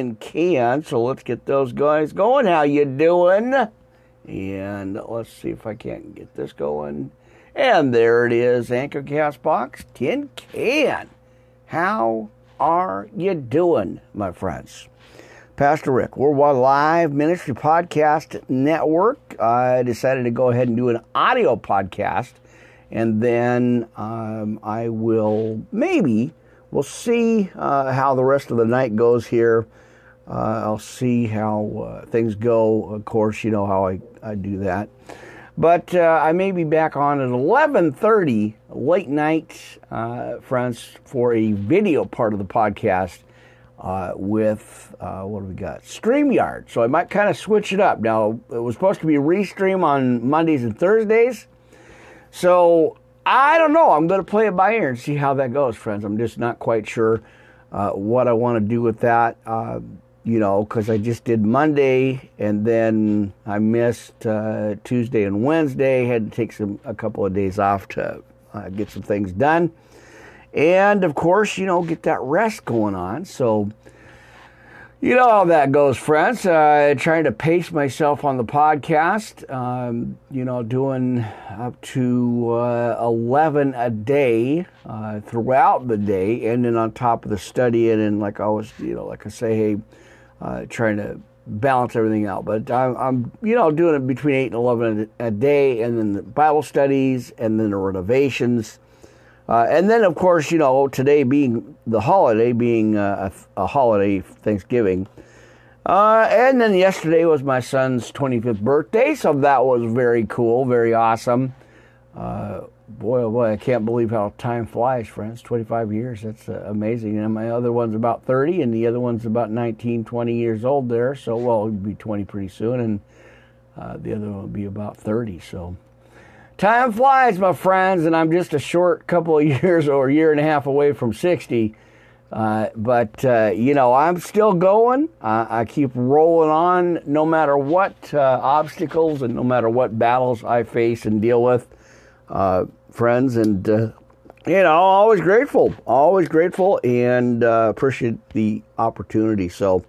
and can. So let's get those guys going. How you doing? And let's see if I can't get this going. And there it is, Anchor Castbox Tin Can. How are you doing, my friends? Pastor Rick, Worldwide Live Ministry Podcast Network. I decided to go ahead and do an audio podcast, and then um, I will maybe we'll see uh, how the rest of the night goes here. Uh, I'll see how uh, things go. Of course, you know how I, I do that. But uh, I may be back on at 11:30 late night, uh, friends, for a video part of the podcast uh, with uh, what do we got? StreamYard. So I might kind of switch it up. Now it was supposed to be a restream on Mondays and Thursdays. So I don't know. I'm going to play it by ear and see how that goes, friends. I'm just not quite sure what I want to do with that. You know, because I just did Monday and then I missed uh, Tuesday and Wednesday. Had to take some a couple of days off to uh, get some things done, and of course, you know, get that rest going on. So you know how that goes, friends. Uh, trying to pace myself on the podcast. Um, you know, doing up to uh, 11 a day uh, throughout the day, and then on top of the studying, and like I always, you know, like I say, hey, uh, trying to balance everything out. But I'm, I'm, you know, doing it between 8 and 11 a day, and then the Bible studies, and then the renovations. Uh, and then, of course, you know, today being the holiday, being uh, a, a holiday, Thanksgiving. Uh, and then yesterday was my son's 25th birthday, so that was very cool, very awesome. Uh, boy, oh boy, I can't believe how time flies, friends. 25 years, that's uh, amazing. And my other one's about 30, and the other one's about 19, 20 years old there. So, well, he'll be 20 pretty soon, and uh, the other one will be about 30. So, Time flies, my friends, and I'm just a short couple of years or a year and a half away from 60. Uh, but, uh, you know, I'm still going. I keep rolling on no matter what uh, obstacles and no matter what battles I face and deal with, uh, friends. And, uh, you know, always grateful, always grateful, and uh, appreciate the opportunity. So,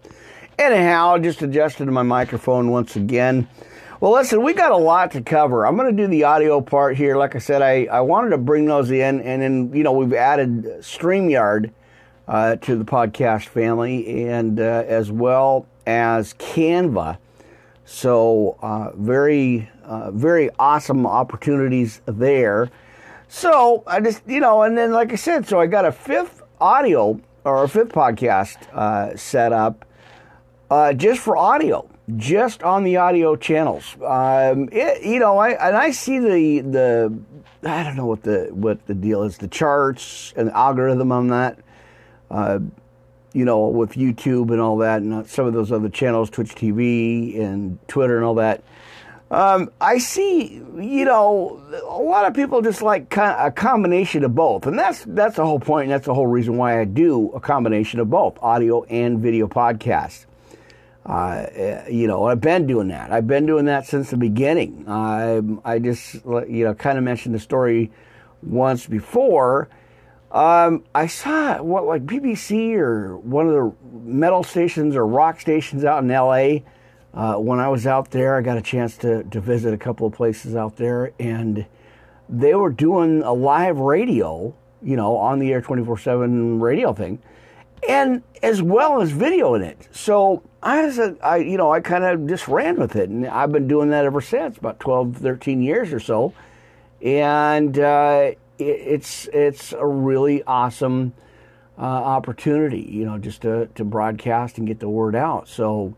anyhow, just adjusted my microphone once again. Well, listen, we got a lot to cover. I'm going to do the audio part here. Like I said, I, I wanted to bring those in, and then, you know, we've added StreamYard uh, to the podcast family, and uh, as well as Canva. So, uh, very, uh, very awesome opportunities there. So, I just, you know, and then, like I said, so I got a fifth audio or a fifth podcast uh, set up uh, just for audio just on the audio channels. Um, it, you know, I and I see the the I don't know what the what the deal is, the charts and the algorithm on that. Uh, you know, with YouTube and all that, and some of those other channels, Twitch TV and Twitter and all that. Um, I see, you know, a lot of people just like a combination of both, and that's that's the whole. And that's the whole reason why I do a combination of both audio and video podcasts. Uh, you know, I've been doing that. I've been doing that since the beginning. I, I just, you know, kind of mentioned the story once before. Um, I saw what, like BBC or one of the metal stations or rock stations out in LA. Uh, when I was out there, I got a chance to, to visit a couple of places out there, and they were doing a live radio, you know, on the air 24 7 radio thing and as well as video in it. So I, was a, I you know, I kind of just ran with it, and I've been doing that ever since, about 12, 13 years or so. And uh, it's it's a really awesome uh, opportunity, you know, just to to broadcast and get the word out. So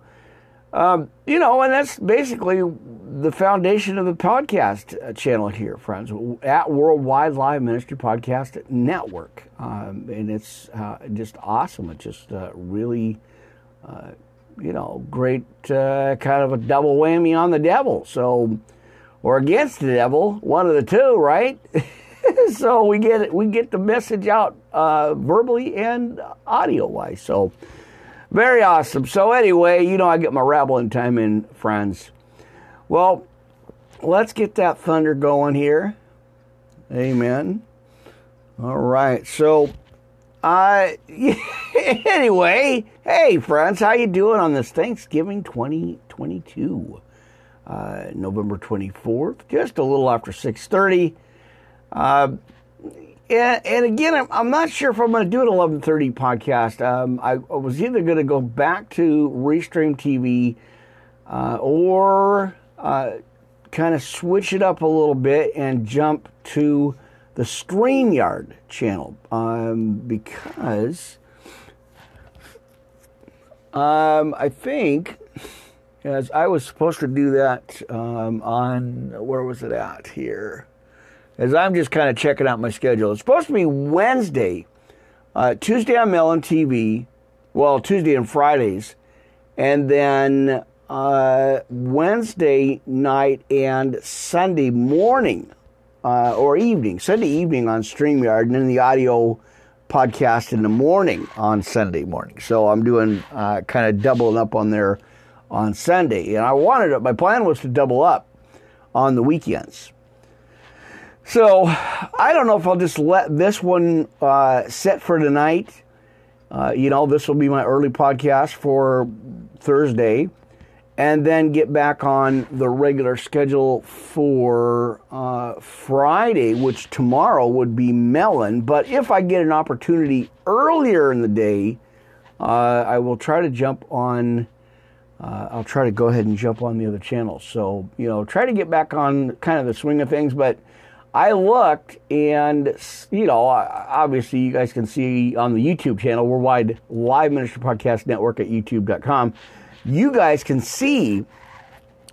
um, you know, and that's basically the foundation of the podcast uh, channel here, friends, at Worldwide Live Ministry Podcast Network. Um, and it's uh, just awesome. It's just uh, really, uh, you know, great uh, kind of a double whammy on the devil. So, or against the devil, one of the two, right? so we get we get the message out uh, verbally and audio wise. So. Very awesome. So, anyway, you know, I get my rambling time in, friends. Well, let's get that thunder going here. Amen. All right. So, Uh, anyway, hey friends, how you doing on this Thanksgiving 2022? Uh, November 24th, just a little after 6:30. Uh, and, and again, I'm, I'm, not sure if I'm going to do an 11:30 podcast. Um, I, I, was either going to go back to Restream TV uh, or uh, kind of switch it up a little bit and jump to the StreamYard channel um, because um, I think as I was supposed to do that um, on where was it at here? As I'm just kind of checking out my schedule, it's supposed to be Wednesday, uh, Tuesday on Melon TV, well Tuesday and Fridays, and then uh, Wednesday night and Sunday morning uh, or evening, Sunday evening on StreamYard, and then the audio podcast in the morning on Sunday morning. So I'm doing uh, kind of doubling up on there on Sunday. And I wanted it, my plan was to double up on the weekends. So I don't know if I'll just let this one uh, set for tonight. Uh, you know, this will be my early podcast for Thursday and then get back on the regular schedule for uh, Friday, which tomorrow would be Melon. But if I get an opportunity earlier in the day, uh, I will try to jump on. Uh, I'll try to go ahead and jump on the other channels. So you know, try to get back on kind of the swing of things. But I looked, and you know, obviously you guys can see on the YouTube channel, Worldwide Live Ministry Podcast Network at YouTube.com you guys can see,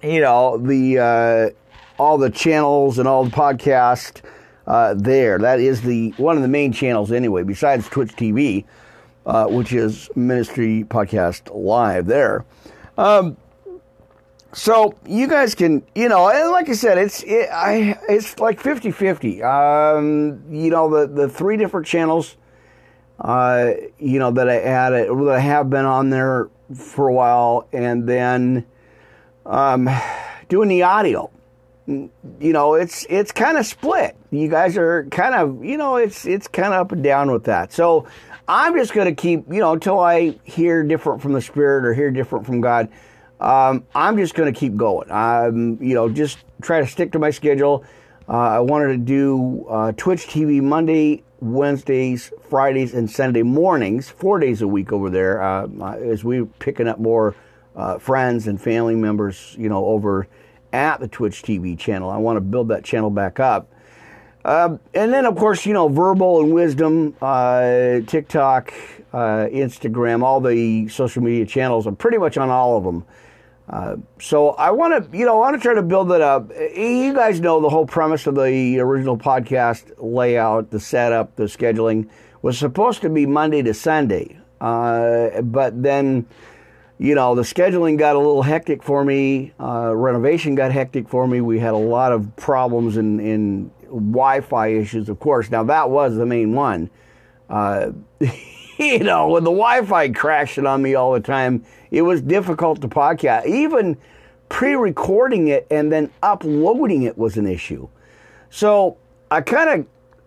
you know, the uh, all the channels and all the podcast uh, there. That is the one of the main channels anyway, besides Twitch TV, uh, which is Ministry Podcast Live there. Um, so you guys can, you know, and like I said, it's it, I it's like 50-50. Um, you know, the the three different channels, uh, you know, that I had that I have been on there for a while, and then um, doing the audio. You know, it's it's kind of split. You guys are kind of, you know, it's it's kind of up and down with that. So I'm just going to keep, you know, until I hear different from the Spirit or hear different from God. Um, I'm just going to keep going. Um, you know, just try to stick to my schedule. Uh, I wanted to do uh, Twitch TV Monday, Wednesdays, Fridays, and Sunday mornings, four days a week over there, uh, as we're picking up more uh, friends and family members, you know, over at the Twitch TV channel. I want to build that channel back up. Uh, and then, of course, you know, verbal and wisdom, uh, TikTok, uh, Instagram, all the social media channels. I'm pretty much on all of them. Uh, so I want to, you know, I want to try to build it up. You guys know the whole premise of the original podcast layout, the setup, the scheduling was supposed to be Monday to Sunday, uh, but then, you know, the scheduling got a little hectic for me. Uh, renovation got hectic for me. We had a lot of problems in, in Wi-Fi issues, of course. Now that was the main one. You know, with the Wi-Fi crashing on me all the time it was difficult to podcast. Even pre recording it and then uploading it was an issue. So I kind of,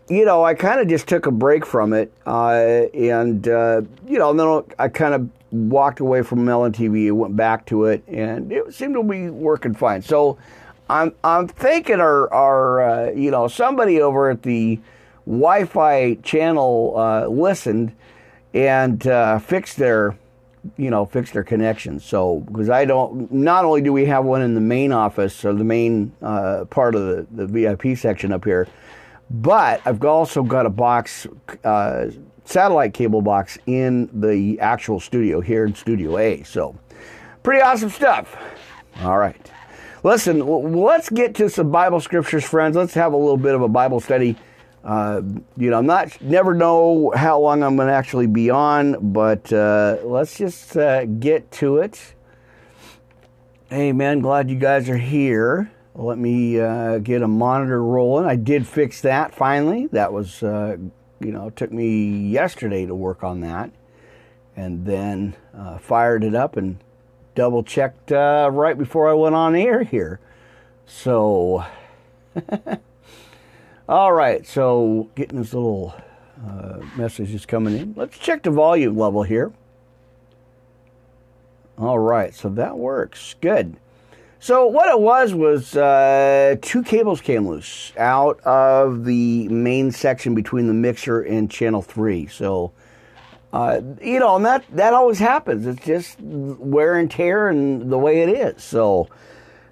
you know, I kind of just took a break from it. Uh, and, uh, you know, then I kind of walked away from Melon TV went back to it, and it seemed to be working fine. So I'm, I'm thinking our, our uh, you know, somebody over at the Wi Fi channel uh, listened and uh, fixed their you know, fix their connections. So, because I don't, not only do we have one in the main office or the main uh, part of the, the VIP section up here, but I've also got a box, uh, satellite cable box in the actual studio here in Studio A. So, pretty awesome stuff. All right. Listen, let's get to some Bible scriptures, friends. Let's have a little bit of a Bible study. Uh, you know, I'm not never know how long I'm going to actually be on, but uh, let's just uh, get to it. Hey, man, glad you guys are here. Let me uh, get a monitor rolling. I did fix that finally. That was, uh, you know, took me yesterday to work on that, and then uh, fired it up and double checked right before I went on air here. So. All right, so getting this little uh, is coming in. Let's check the volume level here. All right, so that works. Good. So what it was was uh, two cables came loose out of the main section between the mixer and channel three. So uh, you know, and that that always happens. It's just wear and tear and the way it is. So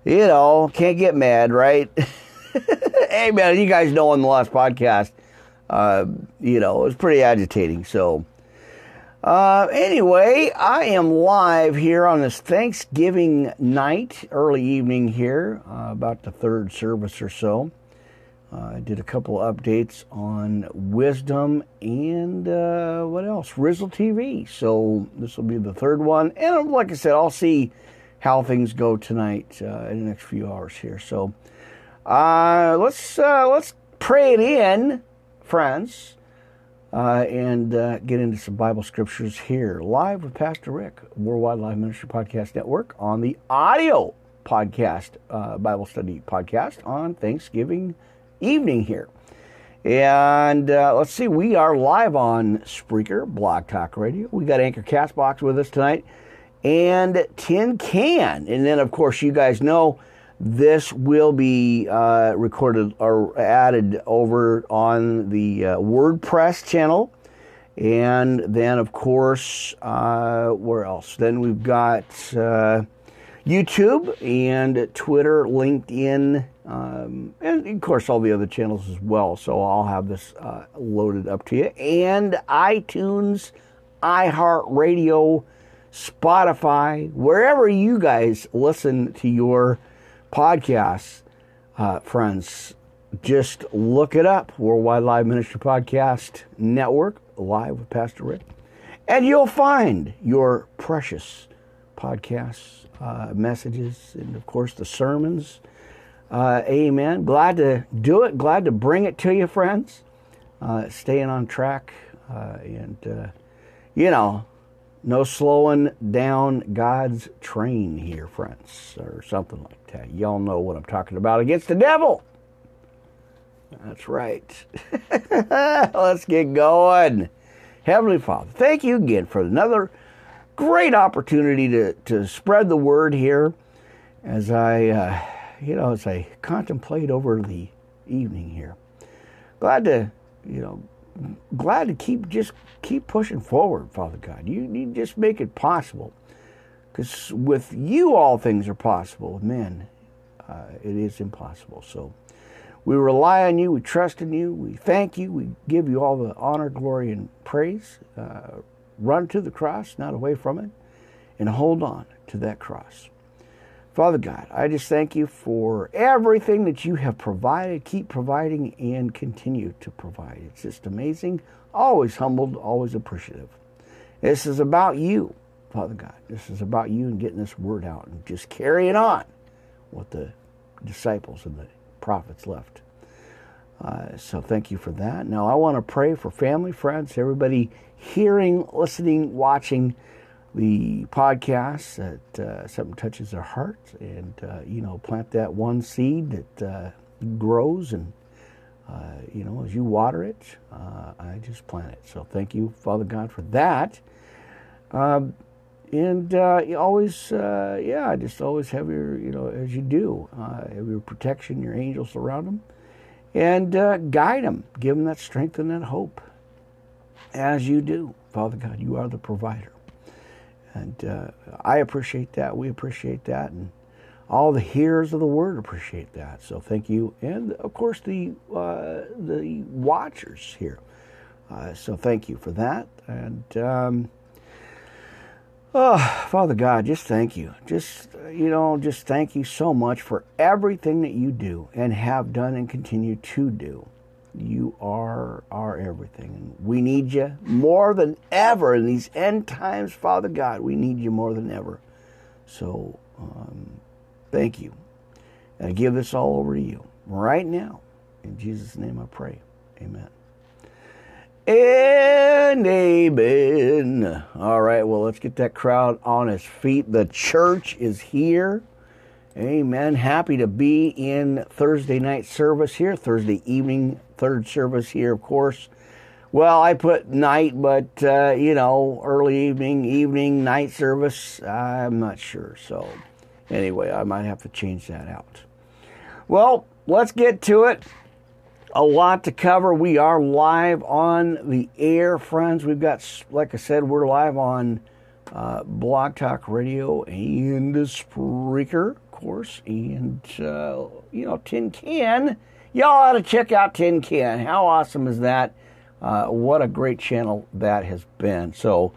you know, can't get mad, right? hey man, you guys know on the last podcast, uh, you know, it was pretty agitating. So. Uh, anyway, I am live here on this Thanksgiving night, early evening here, uh, about the third service or so. Uh, I did a couple updates on Wisdom and uh, what else? Rizzle TV. So this will be the third one. And like I said, I'll see how things go tonight uh, in the next few hours here. So uh, let's uh, let's pray it in, friends uh, and uh, get into some Bible scriptures here, live with Pastor Rick, Worldwide Live Ministry Podcast Network, on the audio podcast, uh, Bible study podcast on Thanksgiving evening here. And uh, let's see, we are live on Spreaker, Blog Talk Radio. We got Anchor Castbox with us tonight, and Tin Can. And then, of course, you guys know this will be uh, recorded or added over on the uh, WordPress channel. And then, of course, uh, where else? Then we've got uh, YouTube and Twitter, LinkedIn, um, and of course, all the other channels as well. So I'll have this uh, loaded up to you. And iTunes, iHeartRadio, Spotify, wherever you guys listen to your podcasts, uh, friends, just look it up Worldwide Live Ministry Podcast Network, live with Pastor Rick, and you'll find your precious podcasts, uh, messages, and of course the sermons. Uh, amen. Glad to do it. Glad to bring it to you, friends. Uh, staying on track, uh, and uh, you know, no slowing down God's train here, friends, or something like that. Y'all know what I'm talking about against the devil. That's right. Let's get going. Heavenly Father, thank you again for another great opportunity to, to spread the word here as I, uh, you know, as I contemplate over the evening here. Glad to, you know, glad to keep just keep pushing forward, Father God. You, you just make it possible. Because with you, all things are possible. With men, uh, it is impossible. So we rely on you. We trust in you. We thank you. We give you all the honor, glory, and praise. Uh, run to the cross, not away from it, and hold on to that cross. Father God, I just thank you for everything that you have provided, keep providing, and continue to provide. It's just amazing. Always humbled, always appreciative. This is about you, Father God. This is about you and getting this word out and just carrying on what the disciples and the prophets left. Uh, so thank you for that. Now I want to pray for family, friends, everybody hearing, listening, watching the podcast that uh, something touches their heart and uh, you know plant that one seed that uh, grows and uh, you know as you water it uh, i just plant it so thank you father god for that um, and uh, you always yeah just always have your you know as you do have your protection your angels around them and guide them give them that strength and that hope as you do father god you are the provider and uh, I appreciate that. We appreciate that. And all the hearers of the word appreciate that. So thank you. And of course, the, uh, the watchers here. Uh, so thank you for that. And, um, oh, Father God, just thank you. Just, you know, just thank you so much for everything that you do and have done and continue to do. You are our everything. We need you more than ever in these end times, Father God. We need you more than ever. So, um, thank you. And I give this all over to you right now. In Jesus' name I pray. Amen. And amen. All right, well, let's get that crowd on its feet. The church is here. Amen. Happy to be in Thursday night service here, Thursday evening third service here, of course, Well, I put night, but uh, you know, early evening, evening, night service. I'm not sure. So, anyway, I might have to change that out. Well, let's get to it. A lot to cover. We are live on the air, friends. We've got, like I said, we're live on uh, Blog Talk Radio and Spreaker, of course, and uh, you know, Tin Can. Y'all ought to check out Tin Can. How awesome is that? Uh, what a great channel that has been. So,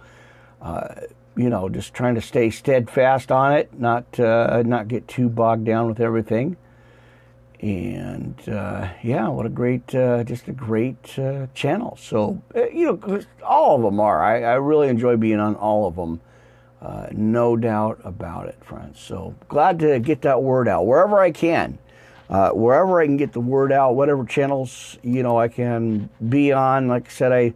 uh, you know, just trying to stay steadfast on it, not uh, not get too bogged down with everything. And uh, yeah, what a great, uh, just a great uh, channel. So, you know, all of them are. I, I, really enjoy being on all of them. no doubt about it, friends. So glad to get that word out wherever I can uh, wherever I can get the word out, whatever channels you know I can be on. Like I said, I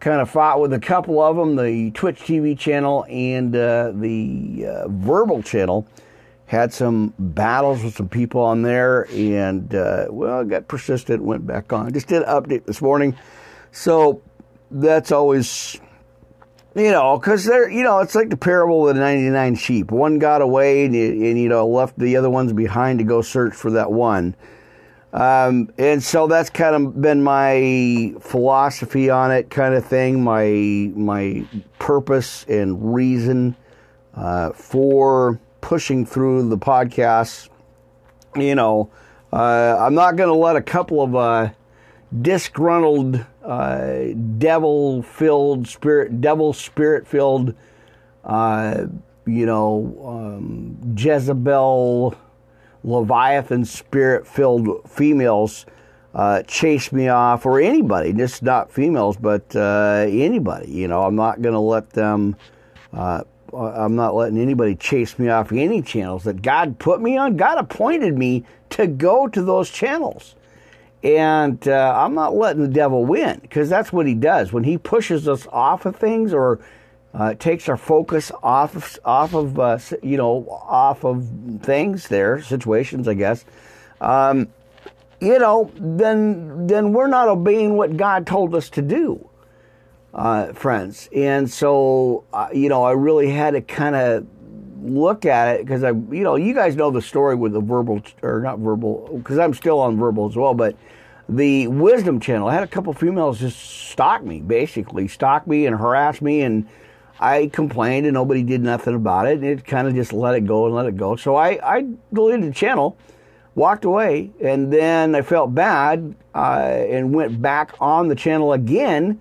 kind of fought with a couple of them, the Twitch TV channel and uh, the uh, Verbal channel. Had some battles with some people on there, and uh, well, got persistent, went back on. Just did an update this morning, so that's always you know, because they're, you know, it's like the parable of the 99 sheep. One got away and, and, you know, left the other ones behind to go search for that one. Um, and so that's kind of been my philosophy on it, kind of thing, my, my purpose and reason uh, for pushing through the podcast. You know, uh, I'm not going to let a couple of uh, disgruntled uh, devil filled spirit, devil spirit filled, uh, you know, um, Jezebel, Leviathan spirit filled females uh, chase me off, or anybody, just not females, but uh, anybody. You know, I'm not going to let them. Uh, I'm not letting anybody chase me off any channels that God put me on. God appointed me to go to those channels. And uh, I'm not letting the devil win because that's what he does. When he pushes us off of things or uh, takes our focus off of, off of uh, you know off of things, there situations, I guess. Um, you know, then then we're not obeying what God told us to do, uh, friends. And so, uh, you know, I really had to kind of look at it because I, you know, you guys know the story with the verbal or not verbal because I'm still on verbal as well, but the Wisdom Channel. I had a couple females just stalk me, basically stalk me and harass me, and I complained and nobody did nothing about it. And it kind of just let it go and let it go. So I, I deleted the channel, walked away, and then I felt bad uh, and went back on the channel again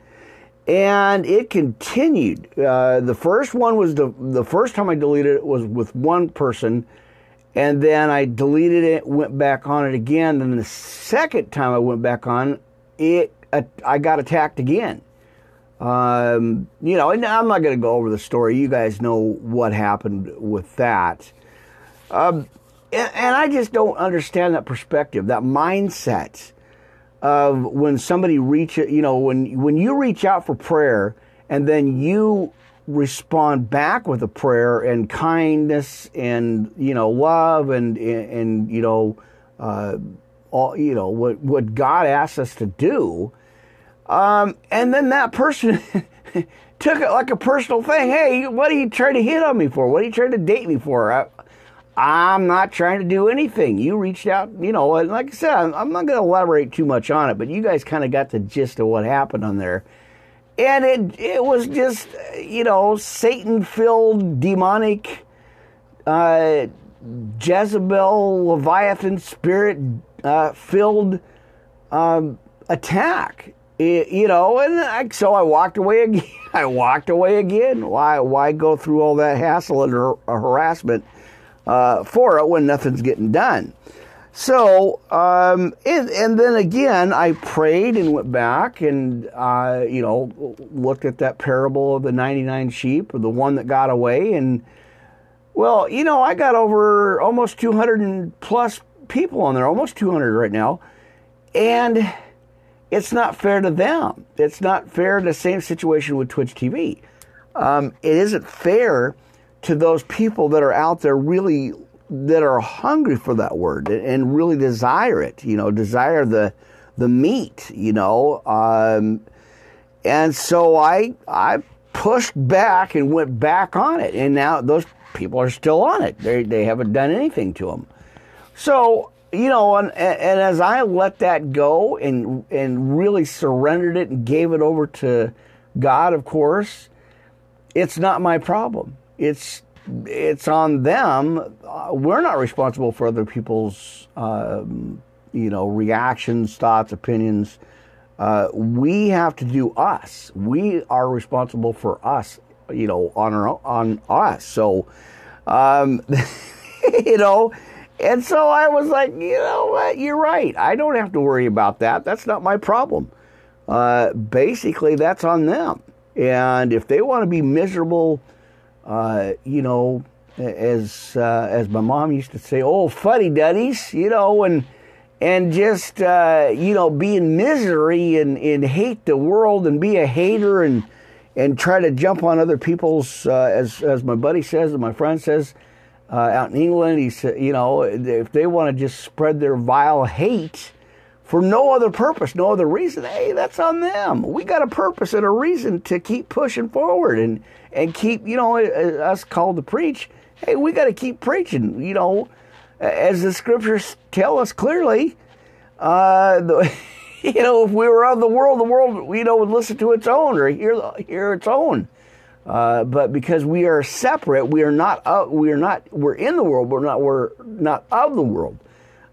and it continued. Uh, the first one was the the first time I deleted it was with one person, and then I deleted it, went back on it again. Then the second time I went back on it, I got attacked again. Um, you know, and I'm not going to go over the story. You guys know what happened with that. Um, and, and I just don't understand that perspective, that mindset of when somebody reach you know when when you reach out for prayer and then you respond back with a prayer and kindness and you know love and and, and you know uh, all you know what what God asks us to do, um, and then that person took it like a personal thing. Hey, what are you trying to hit on me for? What are you trying to date me for? I, I'm not trying to do anything. You reached out, you know, and like I said, I'm, I'm not going to elaborate too much on it, but you guys kind of got the gist of what happened on there. And it, it was just, you know, Satan filled, demonic, uh, Jezebel, Leviathan spirit uh, filled um, attack. It, you know, and I, so I walked away again. I walked away again. Why, why go through all that hassle and har- harassment? Uh, for it when nothing's getting done. So, um, and, and, then again, I prayed and went back and, uh, you know, looked at that parable of the 99 sheep or the one that got away. And, well, you know, I got over almost 200 plus people on there, almost 200 right now. And it's not fair to them. It's not fair to the same situation with Twitch TV. Um, it isn't fair to those people that are out there really that are hungry for that word and really desire it. You know, desire the the meat. You know, um, and so I I pushed back and went back on it, and now those people are still on it. They they haven't done anything to them. So you know, and, and as I let that go and and really surrendered it and gave it over to God, of course, it's not my problem. It's it's on them. Uh, we're not responsible for other people's, um, you know, reactions, thoughts, opinions. Uh, we have to do us. We are responsible for us, you know, on our on us. So, um, you know, and so I was like, you know what, you're right. I don't have to worry about that. That's not my problem. Uh, basically, that's on them. And if they want to be miserable, uh, you know, as uh, as my mom used to say, "Oh, fuddy duddies," you know, and and just uh, you know, be in misery and, and hate the world and be a hater and and try to jump on other people's, uh, as as my buddy says and my friend says uh, out in England, he said, you know, if they want to just spread their vile hate for no other purpose, no other reason, hey, that's on them. We got a purpose and a reason to keep pushing forward and and keep, you know, us called to preach. Hey, we got to keep preaching. You know, as the scriptures tell us clearly, uh, the, you know, if we were of the world, the world, you know, would listen to its own or hear hear its own. Uh, but because we are separate, we are not. Uh, we are not. We're in the world. We're not. We're not of the world.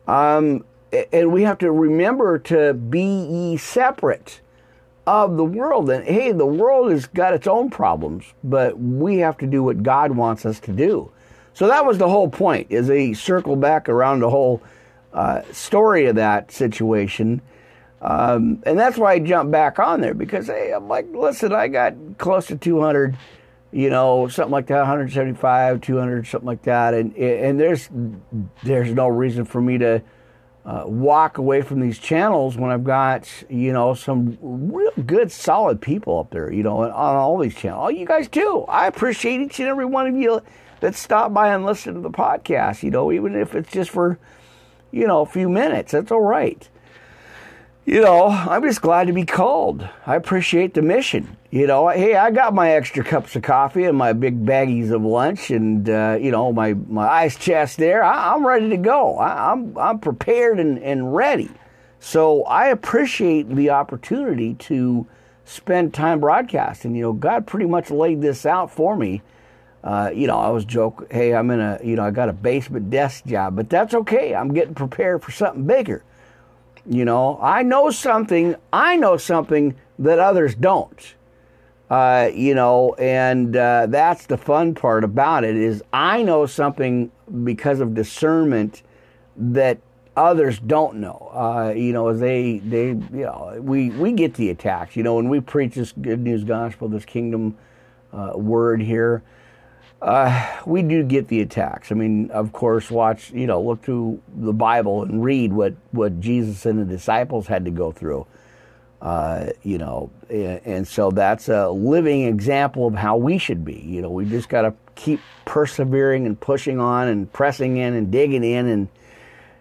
Um, and we have to remember to be ye separate of the world. And hey, the world has got its own problems, but we have to do what God wants us to do. So that was the whole point. Is a circle back around the whole uh, story of that situation. Um, and that's why I jumped back on there because hey, I'm like, listen, I got close to 200, you know, something like that, 175, 200, something like that, and and there's there's no reason for me to uh, walk away from these channels when I've got you know some real good solid people up there you know on all these channels. Oh, you guys too. I appreciate each and every one of you that stop by and listen to the podcast. You know, even if it's just for you know a few minutes, that's all right you know, I'm just glad to be called. I appreciate the mission. You know, hey, I got my extra cups of coffee and my big baggies of lunch, and uh, you know, my, my ice chest there. I, am ready to go. I, am I'm, I'm prepared and, and ready. So I appreciate the opportunity to spend time broadcasting. You know, God pretty much laid this out for me. Uh, you know, I was joking, hey, I'm in a, you know, I got a basement desk job, but that's okay. I'm getting prepared for something bigger. You know, I know something, I know something that others don't. Uh, you know, and uh, that's the fun part about it is I know something because of discernment that others don't know. Uh, you know, they they you know we we get the attacks. You know, when we preach this good news gospel, this kingdom uh, word here, uh, we do get the attacks. I mean, of course, watch, you know, look through the Bible and read what, what Jesus and the disciples had to go through. Uh, you know, and, and, so that's a living example of how we should be. You know, we just got to keep persevering and pushing on and pressing in and digging in and,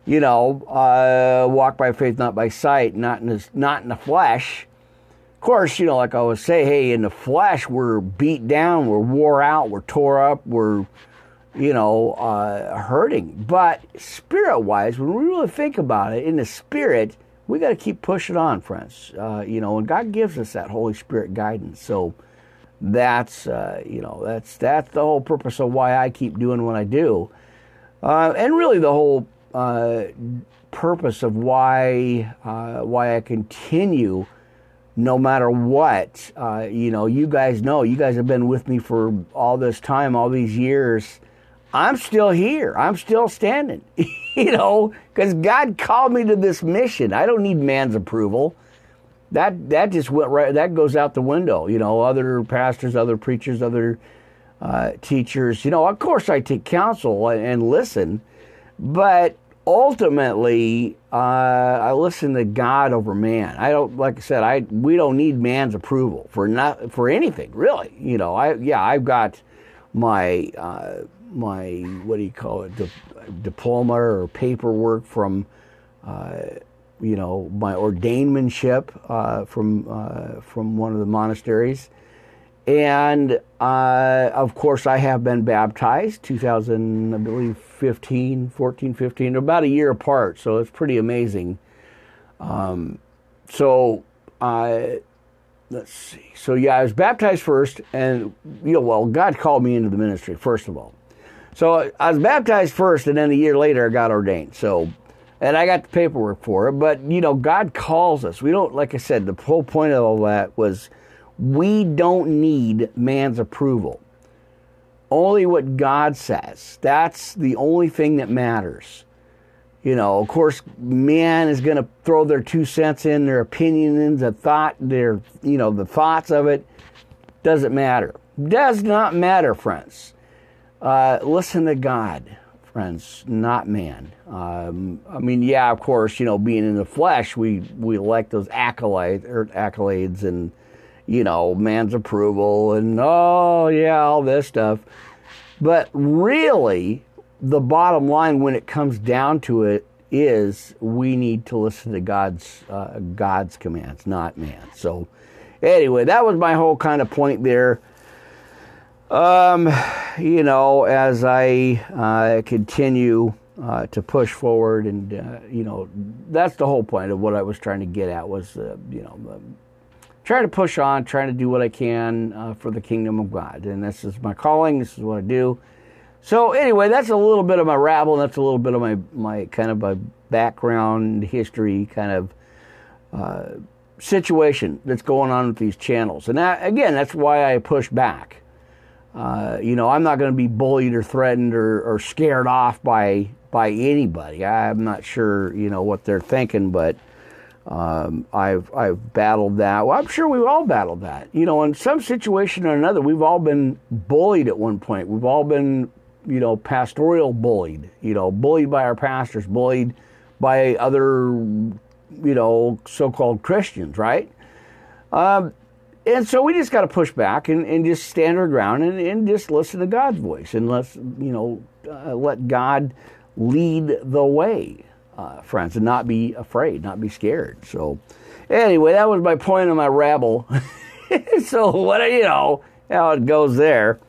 you know, uh, walk by faith, not by sight, not in the, not in the flesh, course, you know, like I always say, hey, in the flesh, we're beat down, we're wore out, we're tore up, we're, you know, uh, hurting. But spirit wise, when we really think about it, in the spirit, we got to keep pushing on, friends. Uh, you know, and God gives us that Holy Spirit guidance. So that's, uh, you know, that's that's the whole purpose of why I keep doing what I do, uh, and really the whole uh, purpose of why uh, why I continue no matter what. Uh, you know, you guys know, you guys have been with me for all this time, all these years. I'm still here. I'm still standing, you know, because God called me to this mission. I don't need man's approval. That that just went right. That goes out the window. You know, other pastors, other preachers, other uh, teachers. You know, of course, I take counsel and, and listen, but ultimately, uh, I listen to God over man. I don't, like I said, I we don't need man's approval for not for anything really. You know, I yeah, I've got my uh, my what do you call it, Di- diploma or paperwork from uh, you know, my ordainmentship uh, from uh, from one of the monasteries, and uh, of course I have been baptized 2000 I believe 15 14 15 about a year apart so it's pretty amazing. Um, so I let's see. So yeah I was baptized first and you know well God called me into the ministry first of all. So I was baptized first and then a year later I got ordained. So and I got the paperwork for it but you know God calls us. We don't like I said the whole point of all that was we don't need man's approval. Only what God says. That's the only thing that matters. You know, of course, man is going to throw their two cents in, their opinion in, the thought, their, you know, the thoughts of it. Doesn't matter. Does not matter, friends. Uh, listen to God, friends, not man. Um, I mean, yeah, of course, you know, being in the flesh, we we like those accolades or accolades and you know, man's approval and, oh, yeah, all this stuff. But really, the bottom line when it comes down to it is we need to listen to God's uh, God's commands, not man. So, anyway, that was my whole kind of point there. Um, you know, as I uh, continue uh, to push forward, and uh, you know, that's the whole point of what I was trying to get at was, uh, you know, trying to push on, trying to do what I can uh, for the kingdom of God. And this is my calling. This is what I do. So anyway, that's a little bit of my rabble. That's a little bit of my my kind of my background history kind of uh, situation that's going on with these channels. And that, again, that's why I push back. Uh, you know, I'm not going to be bullied or threatened or, or scared off by by anybody. I'm not sure, you know, what they're thinking, but um, I've I've battled that. Well, I'm sure we've all battled that. You know, in some situation or another, we've all been bullied at one point. We've all been, you know, pastoral bullied. You know, bullied by our pastors, bullied by other, you know, so-called Christians, right? Um, and so we just got to push back and, and just stand our ground and, and just listen to God's voice and let's, you know, uh, let God lead the way uh, friends and not be afraid, not be scared. So, anyway, that was my point of my rabble. so, what you know, how it goes there.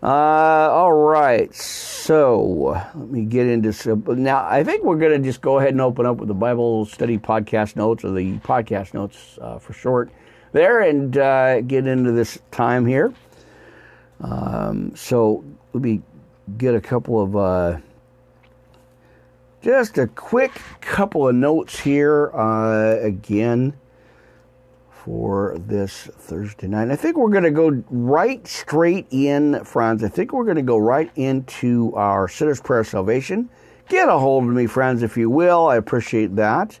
Uh, all right, so let me get into some. Now, I think we're going to just go ahead and open up with the Bible study podcast notes, or the podcast notes uh, for short, there, and uh, get into this time here. Um, so, let me get a couple of uh, just a quick couple of notes here uh, again for this Thursday night. I think we're going to go right straight in, friends. I think we're going to go right into our Sinner's Prayer Salvation. Get a hold of me, friends, if you will. I appreciate that.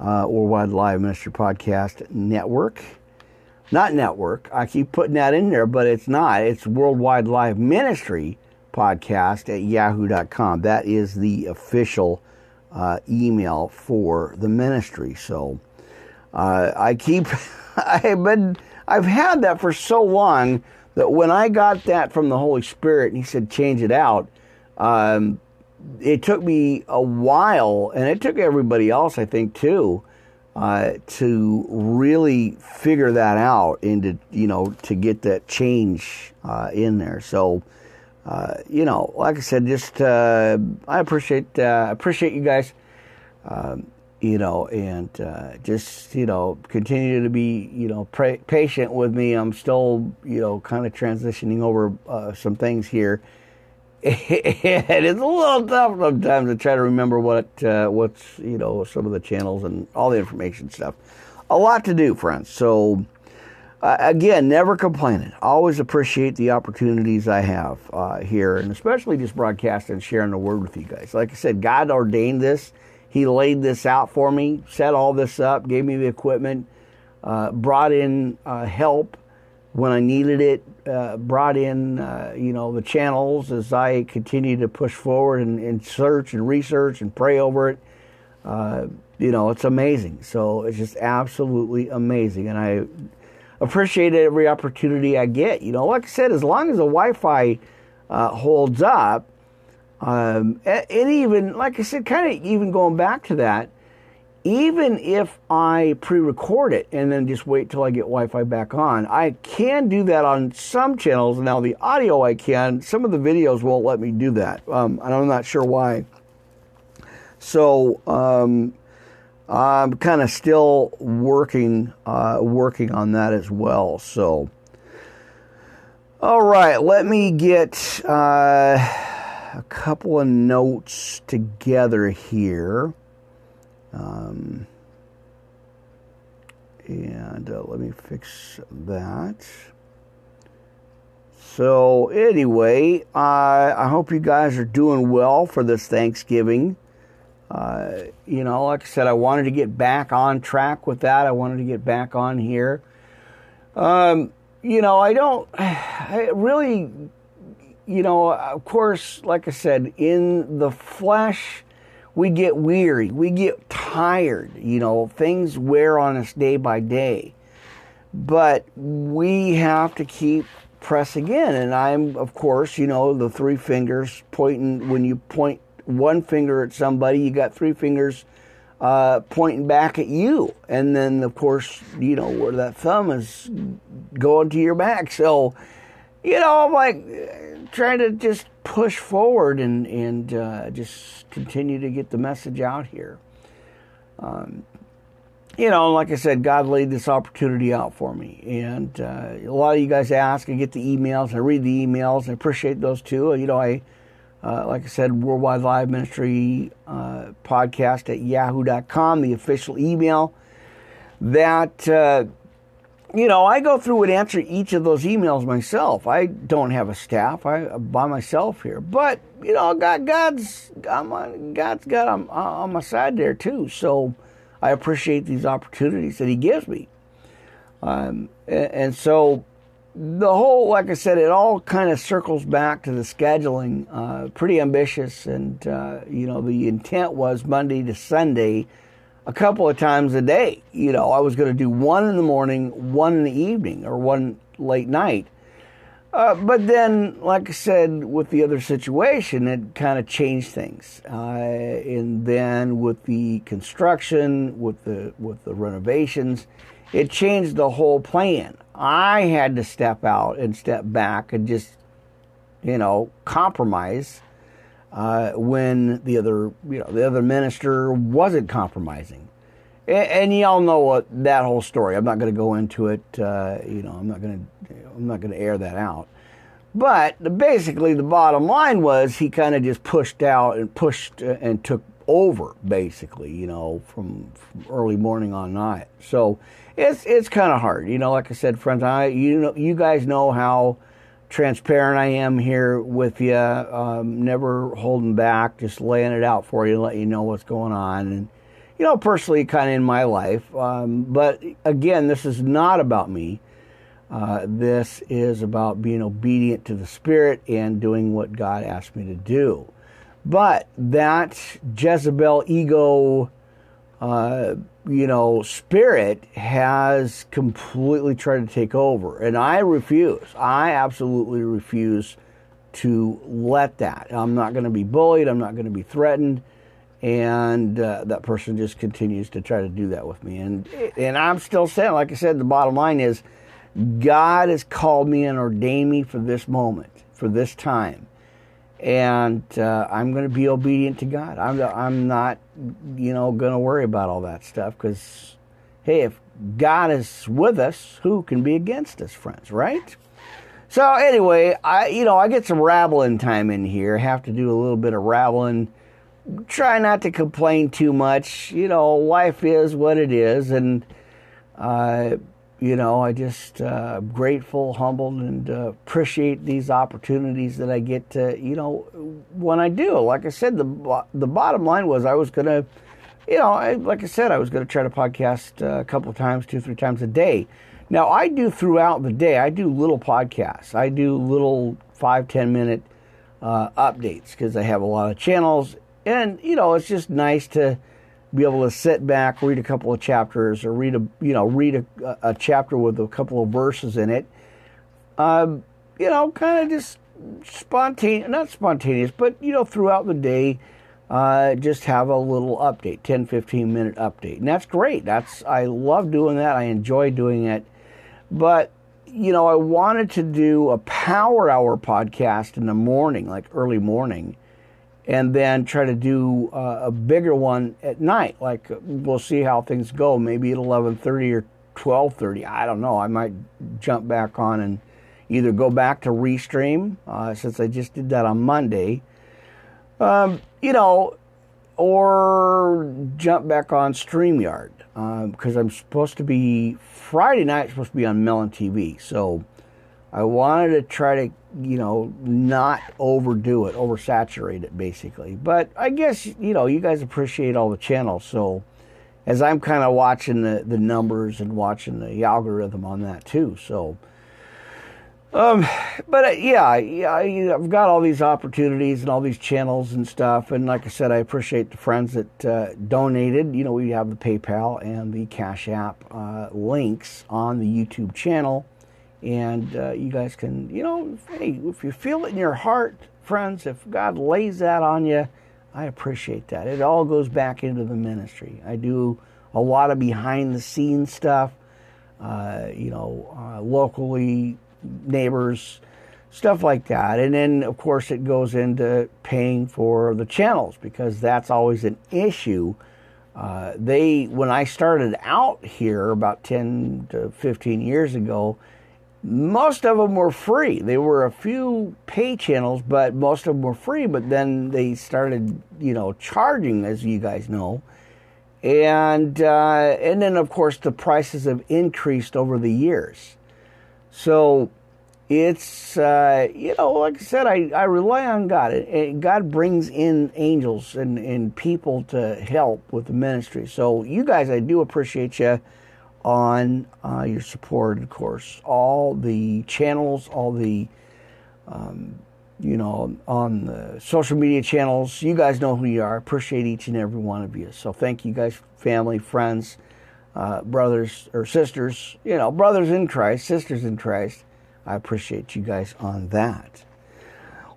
Uh, Worldwide Live Ministry Podcast Network. Not network. I keep putting that in there, but it's not. It's Worldwide Live Ministry podcast at yahoo.com. That is the official uh, email for the ministry. So uh, I keep, I've been, I've had that for so long that when I got that from the Holy Spirit and He said change it out, um, it took me a while, and it took everybody else, I think, too. Uh, to really figure that out and to you know to get that change uh, in there. So uh, you know, like I said, just uh, I appreciate uh, appreciate you guys. Um, you know, and uh, just you know, continue to be you know pra- patient with me. I'm still you know kind of transitioning over uh, some things here. and it's a little tough sometimes to try to remember what what's you know some of the channels and all the information stuff. A lot to do, friends. So again, never complaining. Always appreciate the opportunities I have uh, here, and especially just broadcasting and sharing the word with you guys. Like I said, God ordained this. He laid this out for me, set all this up, gave me the equipment, uh, brought in uh, help when I needed it, uh, brought in uh, you know the channels as I continue to push forward and, and search and research and pray over it. you know, it's amazing. So it's just absolutely amazing, and I appreciate every opportunity I get. You know, like I said, as long as the Wi-Fi uh, holds up, um, and even like I said, kind of even going back to that, even if I pre-record it and then just wait till I get Wi-Fi back on, I can do that on some channels. Now the audio I can, some of the videos won't let me do that, um, and I'm not sure why. So um, I'm kind of still working uh, working on that as well. So, all right, let me get uh, a couple of notes together here. Um, and uh, let me fix that. So, anyway, I hope you guys are doing well for this Thanksgiving. Uh, you know, like I said, I wanted to get back on track with that. I wanted to get back on here. Um, you know, I don't, I really, you know, of course, like I said, in the flesh, we get weary, we get tired, you know, things wear on us day by day. But we have to keep pressing in. And I'm, of course, you know, the three fingers pointing, when you point one finger at somebody, you got three fingers uh, pointing back at you. And then, of course, you know, where that thumb is going to your back. So, you know, I'm like trying to just push forward and and uh, just continue to get the message out here. Um, you know, like I said, God laid this opportunity out for me, and uh, a lot of you guys ask. I get the emails, I read the emails, I appreciate those too. You know, I uh, like I said, Worldwide Live Ministry uh, podcast at yahoo.com, the official email. That uh, you know, I go through and answer each of those emails myself. I don't have a staff. I by myself here, but you know, God, God's I'm, on, God's got on, on my side there too. So I appreciate these opportunities that He gives me. Um, and, and so the whole, like I said, it all kind of circles back to the scheduling. Uh, pretty ambitious, and uh, you know, the intent was Monday to Sunday a couple of times a day. You know, I was going to do one in the morning, one in the evening, or one late night. Uh, but then, like I said, with the other situation, it kind of changed things. Uh, and then with the construction, with the with the renovations, it changed the whole plan. I had to step out and step back and just, you know, compromise uh, when the other, you know, the other minister wasn't compromising. And, and y'all know what that whole story. I'm not going to go into it. Uh, you know, I'm not going to. I'm not going to air that out. But basically, the bottom line was he kind of just pushed out and pushed uh, and took over, basically. You know, from, from early morning on night. So it's it's kind of hard. You know, like I said, friends, I you know you guys know how transparent I am here with you, um, never holding back, just laying it out for you, let you know what's going on, and you know, personally, kind of in my life. Um, but again, this is not about me. Uh, this is about being obedient to the Spirit and doing what God asked me to do. But that Jezebel ego, uh, you know, spirit has completely tried to take over. And I refuse. I absolutely refuse to let that. I'm not going to be bullied. I'm not going to be threatened. And uh, that person just continues to try to do that with me. And, and I'm still saying, like I said, the bottom line is God has called me and ordained me for this moment, for this time and uh, I'm going to be obedient to God. I'm I'm not, you know, going to worry about all that stuff because, hey, if God is with us, who can be against us, friends? Right? So anyway, I you know I get some rabbling time in here. Have to do a little bit of rabbling. Try not to complain too much. You know, life is what it is, and. Uh, you know, I just uh, grateful, humbled, and uh, appreciate these opportunities that I get to, you know, when I do. Like I said, the the bottom line was I was to, you know, I, like I said, I was to try to podcast uh, a couple times, two, three times a day. Now I do throughout the day. I do little podcasts. I do little five, ten minute uh, updates because I have a lot of channels, and you know, it's just nice to be able to sit back, read a couple of chapters, or read a you know read a, a chapter with a couple of verses in it. Um, you know, kind of just spontaneous, not spontaneous, but you know, throughout the day, uh, just have a little update, 10, 15 minute update. And that's great. That's I love doing that. I enjoy doing it. But you know, I wanted to do a power hour podcast in the morning, like early morning, and then try to do uh, a bigger one at night. Like we'll see how things go. Maybe at 11:30 or 12:30. I don't know. I might jump back on and either go back to restream uh, since I just did that on Monday. Um, you know, or jump back on StreamYard because um, I'm supposed to be Friday night supposed to be on Melon TV. So I wanted to try to you know not overdo it, oversaturate it basically. But I guess you know you guys appreciate all the channels, so as I'm kind of watching the the numbers and watching the algorithm on that too, so. Um, but uh, yeah, I've got all these opportunities and all these channels and stuff. And like I said, I appreciate the friends that uh, donated. You know, we have the PayPal and the Cash App uh, links on the YouTube channel. And uh, you guys can, you know, hey, if you feel it in your heart, friends, if God lays that on you, I appreciate that. It all goes back into the ministry. I do a lot of behind the scenes stuff, uh, you know, uh, locally neighbors, stuff like that. And then, of course, it goes into paying for the channels because that's always an issue. Uh, they, when I started out here about 10 to 15 years ago, most of them were free. There were a few pay channels, but most of them were free. But then they started, you know, charging, as you guys know, and uh, and then of course the prices have increased over the years. So it's uh, you know like i said i, I rely on god god brings in angels and, and people to help with the ministry so you guys i do appreciate you on uh, your support of course. All the channels all the um, you know on the social media channels you guys know who you are. Appreciate each and every one of you. So thank you guys family friends uh, brothers or sisters you know brothers in christ sisters in christ. I appreciate you guys on that.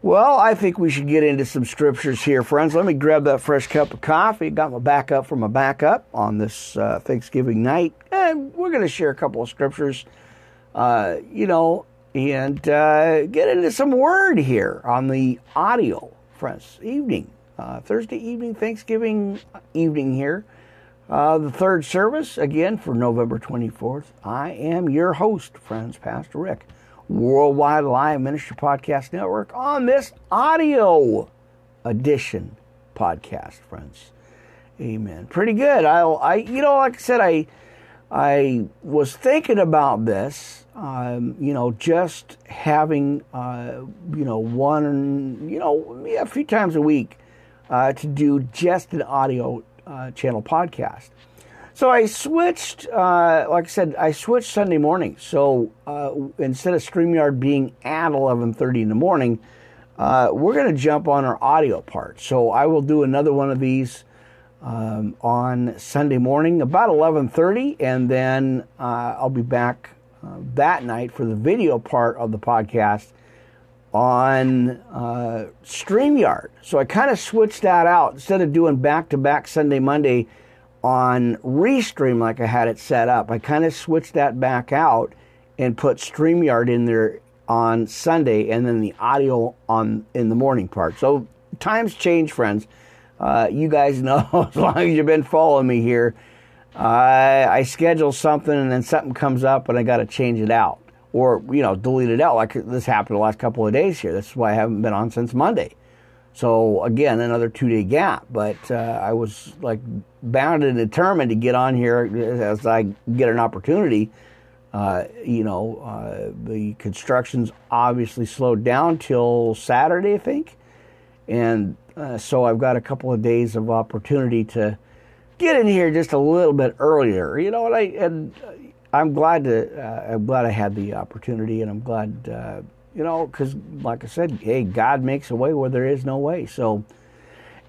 Well, I think we should get into some scriptures here, friends. Let me grab that fresh cup of coffee. Got my backup from my backup on this uh, Thanksgiving night. And we're going to share a couple of scriptures, uh, you know, and uh, get into some word here on the audio, friends. Evening, uh, Thursday evening, Thanksgiving evening here. Uh, the third service, again, for November 24th. I am your host, friends, Pastor Rick. Worldwide Live Ministry Podcast Network on this audio edition podcast, friends. Amen. Pretty good. I, I, you know, like I said, I, I was thinking about this. Um, you know, just having, uh, you know, one, you know, a few times a week uh, to do just an audio uh, channel podcast. So I switched, uh, like I said, I switched Sunday morning. So uh, instead of StreamYard being at 11.30 in the morning, uh, we're going to jump on our audio part. So I will do another one of these um, on Sunday morning about 11.30, and then uh, I'll be back uh, that night for the video part of the podcast on uh, StreamYard. So I kind of switched that out. Instead of doing back-to-back Sunday, Monday, on Restream like I had it set up. I kind of switched that back out and put StreamYard in there on Sunday and then the audio on in the morning part. So times change, friends. Uh, you guys know as long as you've been following me here, I, I schedule something and then something comes up and I got to change it out or you know delete it out like this happened the last couple of days here. This is why I haven't been on since Monday. So again, another two day gap. But uh, I was like bound and determined to get on here as I get an opportunity. Uh, you know, uh, the construction's obviously slowed down till Saturday, I think, and uh, so I've got a couple of days of opportunity to get in here just a little bit earlier. You know, and I and I'm glad to uh, I'm glad I had the opportunity, and I'm glad uh, you know, because like I said, hey, God makes a way where there is no way. So,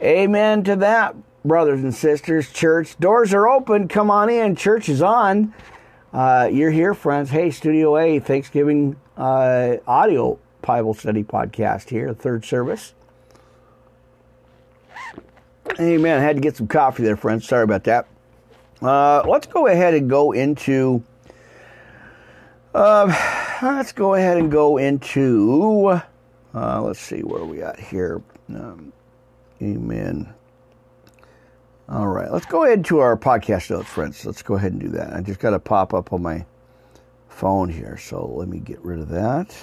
amen to that, brothers and sisters. Church doors are open. Come on in. Church is on. Uh, you're here, friends. Hey, Studio A, Thanksgiving uh, audio Bible study podcast here, third service. Amen. I had to get some coffee there, friends. Sorry about that. Uh, let's go ahead and go into. Uh, let's go ahead and go into. Uh, let's see where we at here. Um, amen. All right, let's go ahead to our podcast notes, friends. Let's go ahead and do that. I just got to pop up on my phone here, so let me get rid of that.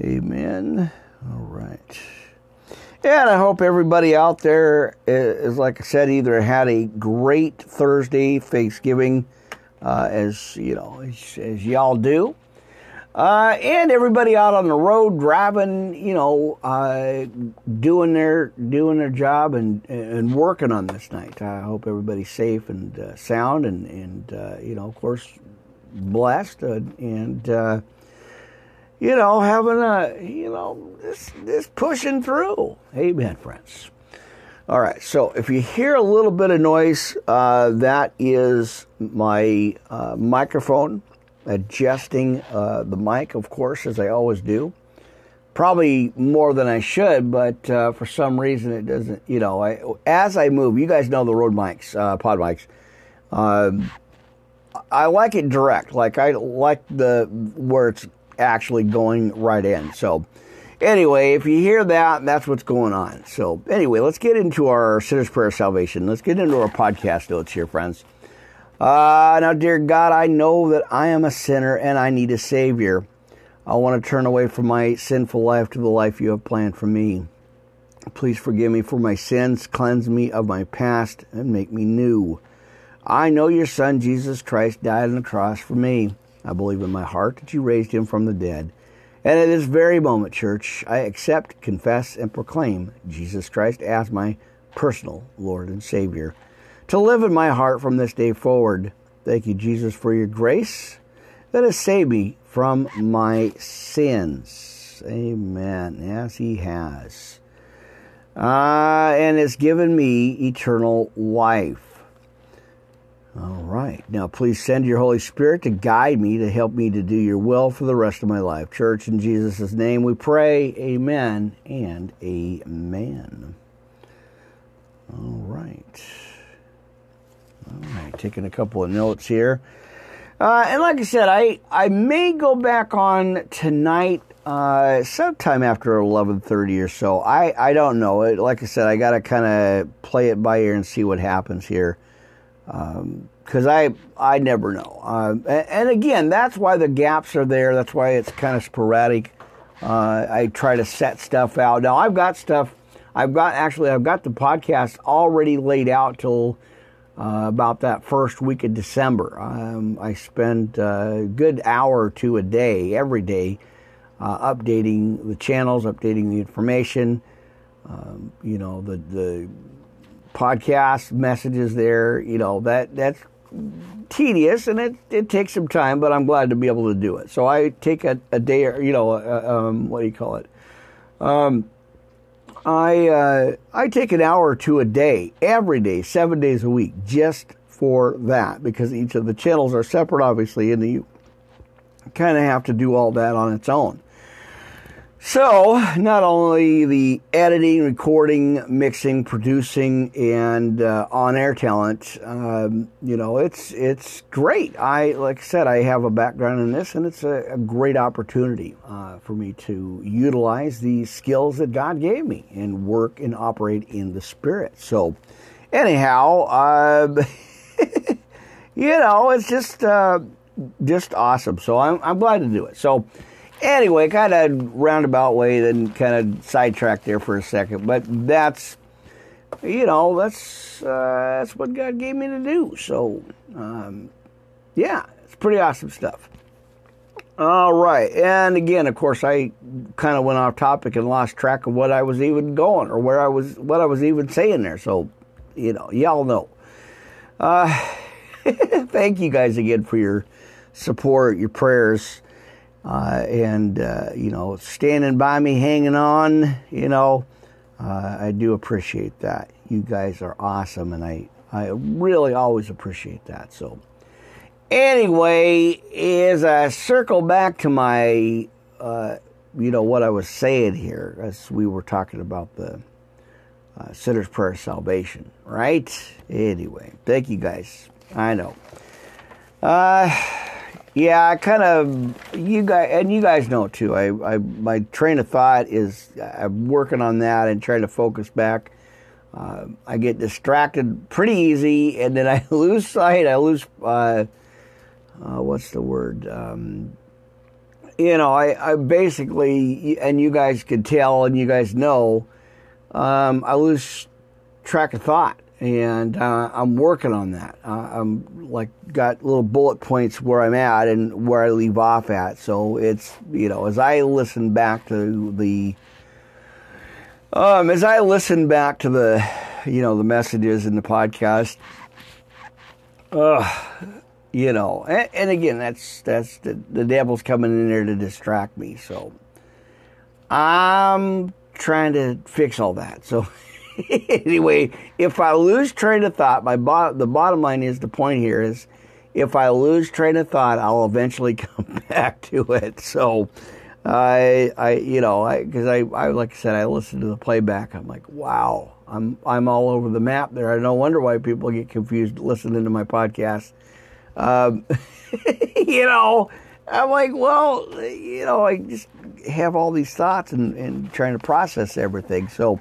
Amen. All right. And I hope everybody out there is, like I said, either had a great Thursday, Thanksgiving, uh, as you know, as, as y'all do, uh, and everybody out on the road driving, you know, uh, doing their doing their job and and working on this night. I hope everybody's safe and uh, sound, and and uh, you know, of course, blessed, uh, and you know, having a, you know, this, this pushing through. Amen, friends. All right, so if you hear a little bit of noise, uh, that is my uh, microphone adjusting uh, the mic, of course, as I always do. Probably more than I should, but uh, for some reason it doesn't. You know, I, as I move, you guys know the Rode mics, uh, pod mics. Um, I like it direct. Like I like the where it's actually going right in. So, anyway, if you hear that, that's what's going on. So, anyway, let's get into our sinner's prayer of salvation. Let's get into our podcast notes here, friends. Uh, now, dear God, I know that I am a sinner and I need a Savior. I want to turn away from my sinful life to the life you have planned for me. Please forgive me for my sins, cleanse me of my past, and make me new. I know your Son, Jesus Christ, died on the cross for me. I believe in my heart that you raised him from the dead. And at this very moment, church, I accept, confess, and proclaim Jesus Christ as my personal Lord and Savior. To live in my heart from this day forward. Thank you, Jesus, for your grace that has saved me from my sins. Amen. Yes, He has. Uh, and has given me eternal life. All right. Now, please send your Holy Spirit to guide me, to help me to do your will for the rest of my life. Church, in Jesus' name we pray. Amen and amen. All right. All right. Taking a couple of notes here. Uh, and like I said, I, I may go back on tonight uh, sometime after 11.30 or so. I, I don't know. Like I said, I got to kind of play it by ear and see what happens here because um, I I never know. Uh, and, and, again, that's why the gaps are there. That's why it's kind of sporadic. Uh, I try to set stuff out. Now I've got stuff. I've got actually I've got the podcast already laid out till uh, about that first week of December. Um, I spend a good hour or two a day every day uh, updating the channels, updating the information. Um, you know the the podcast messages there. You know that that's tedious and it, it takes some time, but I'm glad to be able to do it. So I take a, a day, or you know, uh, um, what do you call it? Um, I uh, I take an hour or two a day, every day, seven days a week, just for that because each of the channels are separate, obviously, and you kind of have to do all that on its own. So, not only the editing, recording, mixing, producing, and uh, on-air talent, um, you know, it's it's great. I like I said, I have a background in this, and it's a, a great opportunity uh, for me to utilize the skills that God gave me and work and operate in the Spirit. So, anyhow, uh, you know, it's just uh, just awesome. So I'm I'm glad to do it. So. Anyway, kind of roundabout way, then kind of sidetracked there for a second. But that's, you know, that's uh, that's what God gave me to do. So, um, yeah, it's pretty awesome stuff. All right, and again, of course, I kind of went off topic and lost track of what I was even going or where I was, what I was even saying there. So, you know, y'all know. Uh, thank you guys again for your support, your prayers uh, and uh, you know, standing by me, hanging on. You know, uh, I do appreciate that. You guys are awesome, and I I really always appreciate that. So, anyway, as I circle back to my, uh, you know, what I was saying here, as we were talking about the uh, sinner's prayer salvation, right? Anyway, thank you guys. I know. Uh, yeah, I kind of you guys and you guys know too. I, I my train of thought is I'm working on that and trying to focus back. Uh, I get distracted pretty easy, and then I lose sight. I lose uh, uh, what's the word? Um, you know, I, I, basically, and you guys could tell, and you guys know, um, I lose track of thought and uh, I'm working on that. Uh, I'm like got little bullet points where I'm at and where I leave off at. So it's you know as I listen back to the um, as I listen back to the you know the messages in the podcast, uh, you know, and, and again that's that's the, the devil's coming in there to distract me. So I'm trying to fix all that. So. anyway, if I lose train of thought, my bo- the bottom line is the point here is if I lose train of thought, I'll eventually come back to it. So, I, I, you know, I, because I, I, like I said, I listened to the playback. I'm like, wow, I'm, I'm all over the map there. I no wonder why people get confused listening to my podcast. Um, you know, I'm like, well, you know, I just have all these thoughts and, and trying to process everything. So,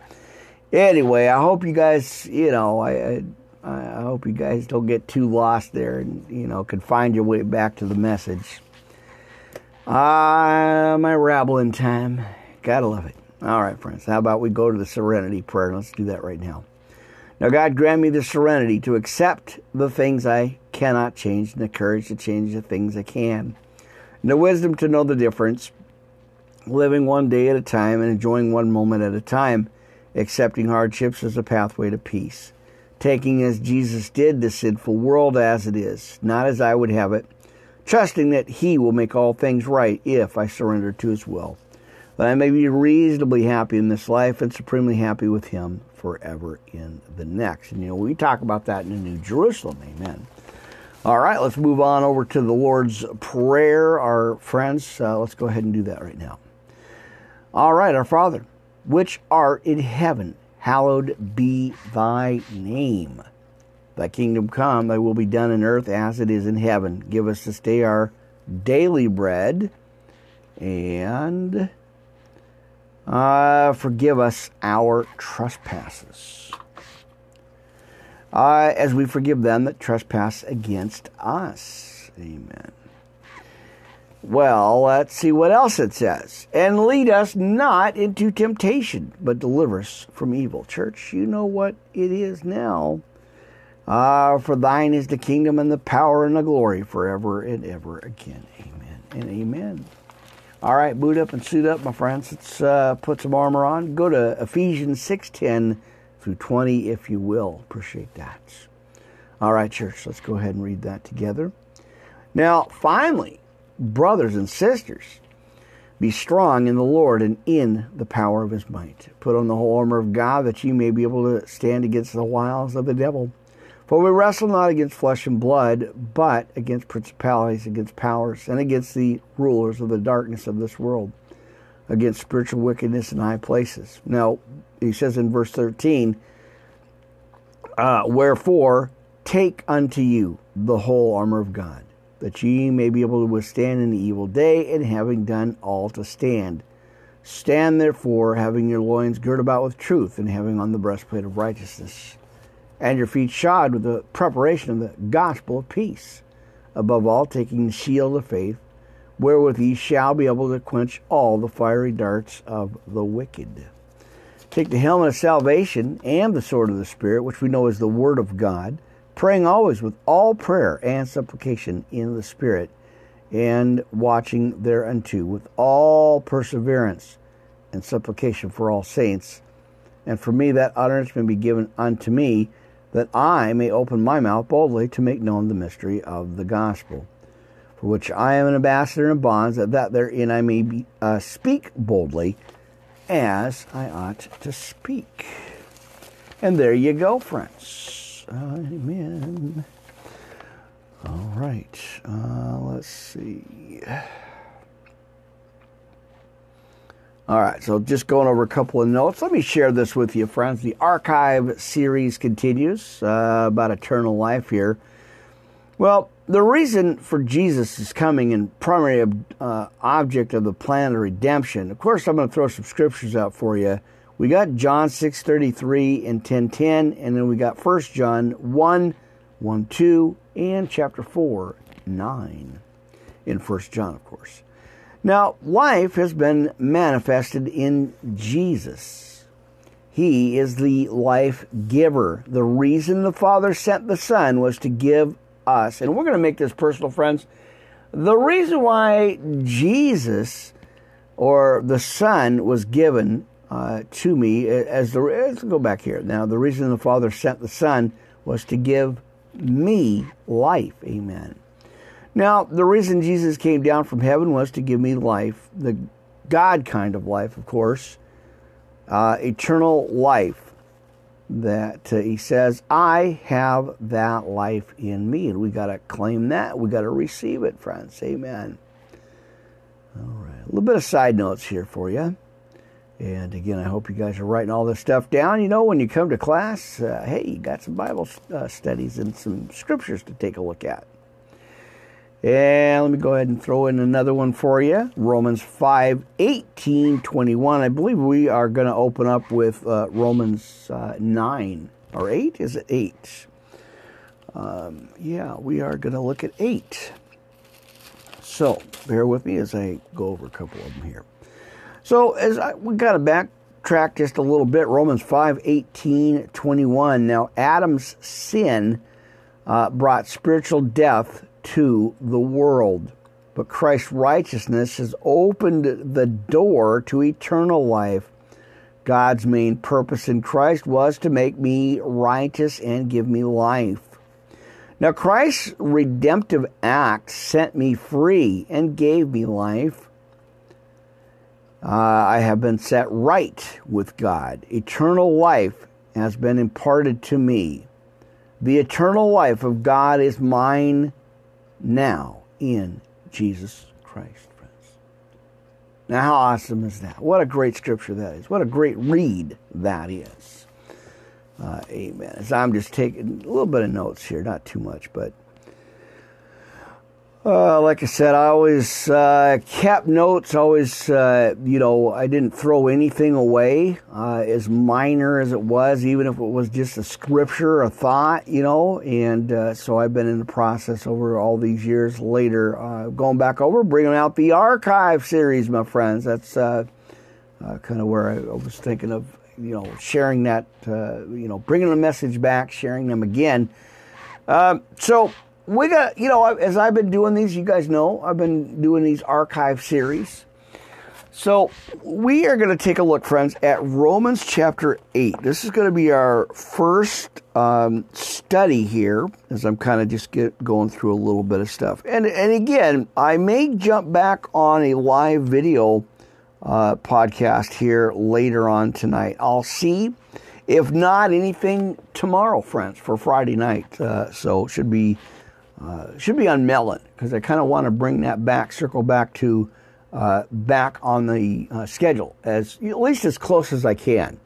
anyway, I hope you guys, you know, I, I, I hope you guys don't get too lost there and you know can find your way back to the message. Ah, uh, my rabbling time. Gotta love it. All right, friends. How about we go to the serenity prayer? Let's do that right now. Now, God, grant me the serenity to accept the things I cannot change and the courage to change the things I can. And the wisdom to know the difference, living one day at a time and enjoying one moment at a time accepting hardships as a pathway to peace, taking as Jesus did the sinful world as it is, not as I would have it, trusting that He will make all things right if I surrender to His will, that I may be reasonably happy in this life and supremely happy with Him forever in the next. And you know, we talk about that in the New Jerusalem. Amen. All right, let's move on over to the Lord's Prayer, our friends. Uh, let's go ahead and do that right now. All right, our Father which art in heaven, hallowed be thy name. Thy kingdom come, thy will be done in earth as it is in heaven. Give us this day our daily bread, and uh, forgive us our trespasses. Uh, as we forgive them that trespass against us. Amen. Well, let's see what else it says. And lead us not into temptation, but deliver us from evil. Church, you know what it is now. Uh, for thine is the kingdom and the power and the glory forever and ever again. Amen and amen. All right, boot up and suit up, my friends. Let's uh, put some armor on. Go to Ephesians 6.10 through 20, if you will. Appreciate that. All right, church, let's go ahead and read that together. Now, finally, brothers and sisters, be strong in the Lord and in the power of his might. Put on the whole armor of God that ye may be able to stand against the wiles of the devil. For we wrestle not against flesh and blood, but against principalities, against powers, and against the rulers of the darkness of this world, against spiritual wickedness in high places. Now, he says in verse 13, uh, Wherefore, take unto you the whole armor of God that ye may be able to withstand in the evil day, and having done all to stand. Stand therefore, having your loins girt about with truth, and having on the breastplate of righteousness, and your feet shod with the preparation of the gospel of peace. Above all, taking the shield of faith, wherewith ye shall be able to quench all the fiery darts of the wicked. Take the helmet of salvation and the sword of the Spirit, which we know is the Word of God praying always with all prayer and supplication in the Spirit, and watching thereunto with all perseverance and supplication for all saints. And for me, that utterance may be given unto me, that I may open my mouth boldly to make known the mystery of the gospel, for which I am an ambassador in bonds, that, that therein I may be, uh, speak boldly as I ought to speak. And there you go, friends. Amen. All right. Uh, let's see. All right, so just going over a couple of notes. Let me share this with you, friends. The archive series continues uh, about eternal life here. Well, the reason for Jesus' coming and primary uh, object of the plan of redemption. Of course, I'm going to throw some scriptures out for you. We got John 6:33 and 10:10, and then we got 1 John 1, 1, 2, and chapter 4, 9. In 1 John, of course. Now, life has been manifested in Jesus. He is the life giver. The reason the Father sent the Son was to give us, and we're going to make this personal, friends. The reason why Jesus or the Son was given uh, to me as the let's go back here now. The reason the Father sent the Son was to give me life. Amen. Now, the reason Jesus came down from heaven was to give me life, the God kind of life, of course, uh, eternal life. That uh, he says, I have that life in me. And we got to claim that. We got to receive it, friends. Amen. All right. A little bit of side notes here for you. And again, I hope you guys are writing all this stuff down. You know, when you come to class, uh, hey, you got some Bible uh, studies and some scriptures to take a look at. And let me go ahead and throw in another one for you. Romans 5, 18, 21. I believe we are going to open up with uh, Romans uh, 9 or 8. Is it 8? Um, yeah, we are going to look at 8. So bear with me as I go over a couple of them here. So as I, we got to backtrack just a little bit, Romans 5, 18, 21. Now, Adam's sin uh, brought spiritual death to the world. But Christ's righteousness has opened the door to eternal life. God's main purpose in Christ was to make me righteous and give me life. Now, Christ's redemptive act set me free and gave me life. Uh, I have been set right with God. Eternal life has been imparted to me. The eternal life of God is mine now in Jesus Christ, friends. Now, how awesome is that? What a great scripture that is. What a great read that is. Uh, amen. As I'm just taking a little bit of notes here, not too much, but uh, like I said, I always uh, kept notes. Always, uh, you know, I didn't throw anything away, uh, as minor as it was, even if it was just a scripture, a thought, you know. And uh, so I've been in the process over all these years later, uh, going back over, bringing out the archive series, my friends. That's kind of where I, was thinking of, you know, sharing that, you know, bringing the message back, sharing them again. so we got, you know, as I've been doing these, you guys know, I've been doing these archive series. So we are going to take a look, friends, at Romans chapter 8. This is going to be our first um, study here, as I'm kind of just get going through a little bit of stuff. And, and again, I may jump back on a live video uh, podcast here later on tonight. I'll see. If not anything tomorrow, friends, for Friday night. Uh, so should be uh, should be on Melon because I kind of want to bring that back, circle back to uh, back on the uh, schedule as at least as close as I can.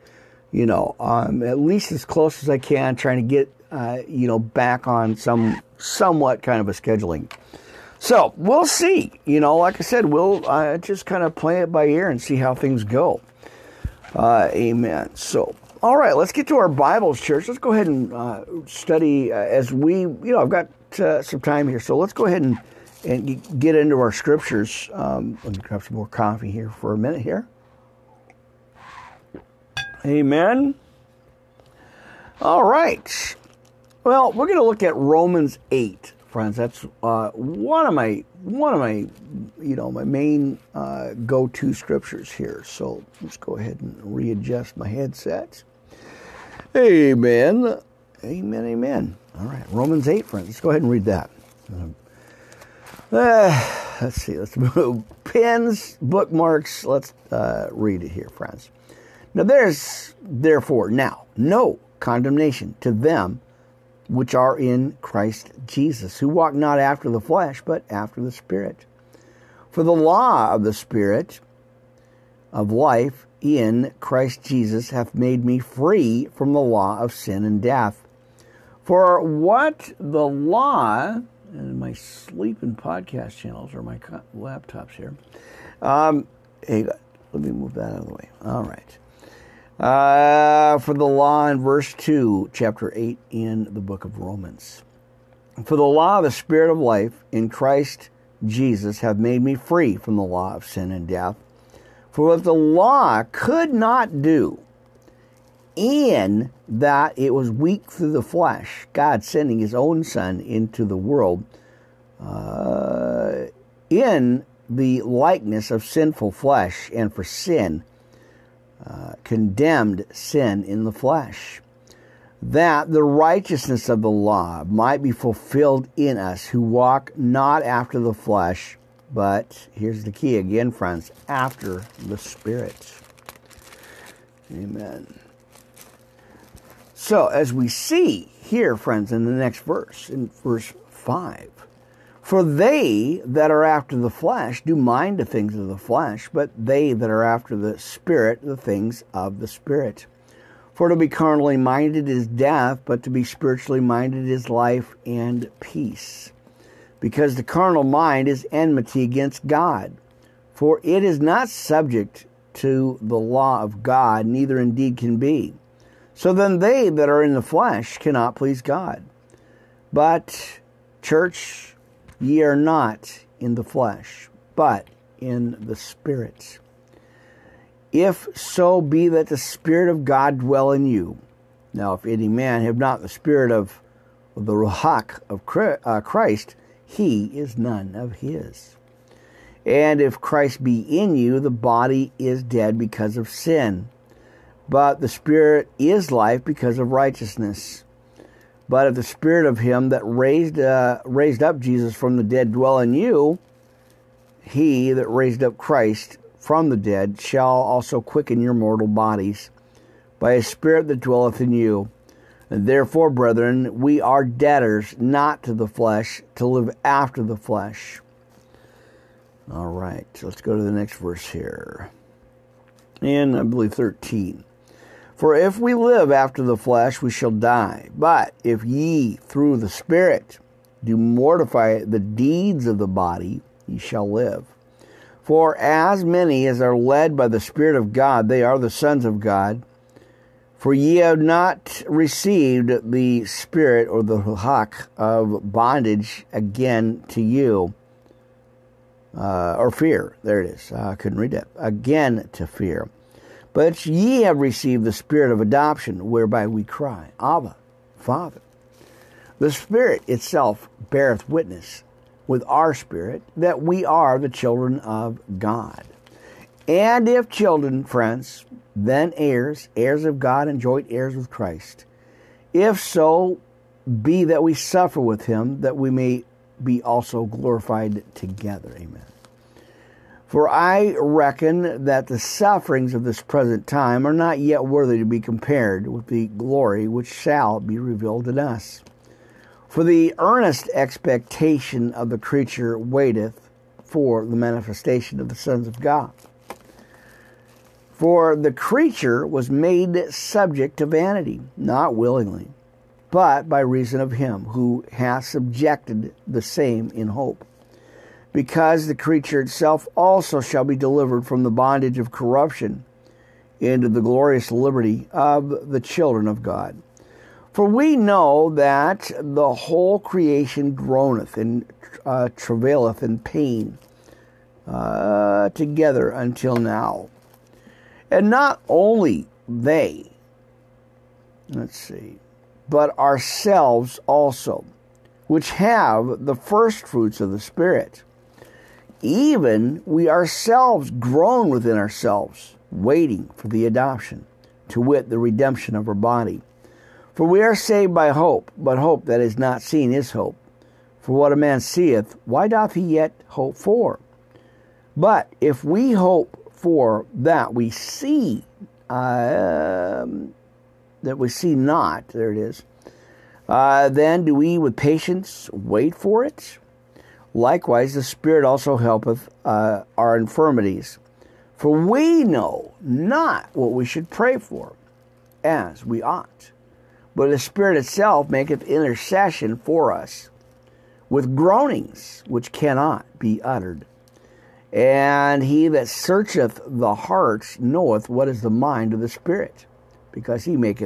You know, um, at least as close as I can, trying to get uh, you know back on some somewhat kind of a scheduling. So we'll see. You know, like I said, we'll uh, just kind of play it by ear and see how things go. amen. So all right, let's get to our Bibles, church. Let's go ahead and uh, study uh, as we, you know, I've got uh, some time here, so let's go ahead and, and get into our scriptures. Um, let me grab some more coffee here for a minute here. Amen. All right. Well, we're going to look at Romans 8, friends. That's uh, one of my one of my you know my main uh, go-to scriptures here. So let's go ahead and readjust my headset. Amen. Amen. Amen. All right, Romans 8, friends. Let's go ahead and read that. Uh, let's see. Let's move pens, bookmarks. Let's uh, read it here, friends. Now, there's therefore now no condemnation to them which are in Christ Jesus, who walk not after the flesh, but after the Spirit. For the law of the Spirit, of life in Christ Jesus hath made me free from the law of sin and death. For what the law, and my sleeping podcast channels or my laptops here. Um, hey, let me move that out of the way. All right. Uh, for the law in verse 2, chapter 8 in the book of Romans. For the law of the Spirit of life in Christ Jesus have made me free from the law of sin and death. For what the law could not do, in that it was weak through the flesh, God sending his own Son into the world uh, in the likeness of sinful flesh, and for sin, uh, condemned sin in the flesh, that the righteousness of the law might be fulfilled in us who walk not after the flesh, but here's the key again, friends after the Spirit. Amen. So, as we see here, friends, in the next verse, in verse 5, for they that are after the flesh do mind the things of the flesh, but they that are after the Spirit, the things of the Spirit. For to be carnally minded is death, but to be spiritually minded is life and peace. Because the carnal mind is enmity against God. For it is not subject to the law of God, neither indeed can be. So then they that are in the flesh cannot please God. But, church, Ye are not in the flesh, but in the Spirit. If so be that the Spirit of God dwell in you. Now, if any man have not the Spirit of the Ruach of uh, Christ, he is none of his. And if Christ be in you, the body is dead because of sin, but the Spirit is life because of righteousness. But if the spirit of him that raised uh, raised up Jesus from the dead dwell in you, he that raised up Christ from the dead shall also quicken your mortal bodies by a spirit that dwelleth in you. And therefore, brethren, we are debtors not to the flesh to live after the flesh. All right, so let's go to the next verse here. In, I believe, 13. For if we live after the flesh, we shall die. But if ye through the Spirit do mortify the deeds of the body, ye shall live. For as many as are led by the Spirit of God, they are the sons of God. For ye have not received the spirit or the hawk of bondage again to you, uh, or fear. There it is. I couldn't read that. Again to fear. But ye have received the spirit of adoption, whereby we cry, Abba, Father. The Spirit itself beareth witness with our spirit that we are the children of God. And if children, friends, then heirs, heirs of God and joint heirs with Christ. If so be that we suffer with him, that we may be also glorified together. Amen. For I reckon that the sufferings of this present time are not yet worthy to be compared with the glory which shall be revealed in us. For the earnest expectation of the creature waiteth for the manifestation of the sons of God. For the creature was made subject to vanity, not willingly, but by reason of him who hath subjected the same in hope because the creature itself also shall be delivered from the bondage of corruption into the glorious liberty of the children of God. For we know that the whole creation groaneth and uh, travaileth in pain uh, together until now. And not only they, let's see, but ourselves also, which have the first fruits of the Spirit even we ourselves groan within ourselves, waiting for the adoption, to wit, the redemption of our body. For we are saved by hope, but hope that is not seen is hope. For what a man seeth, why doth he yet hope for? But if we hope for that we see, uh, that we see not, there it is, uh, then do we with patience wait for it? Likewise, the Spirit also helpeth uh, our infirmities. For we know not what we should pray for as we ought. But the Spirit itself maketh intercession for us with groanings which cannot be uttered. And he that searcheth the hearts knoweth what is the mind of the Spirit, because he maketh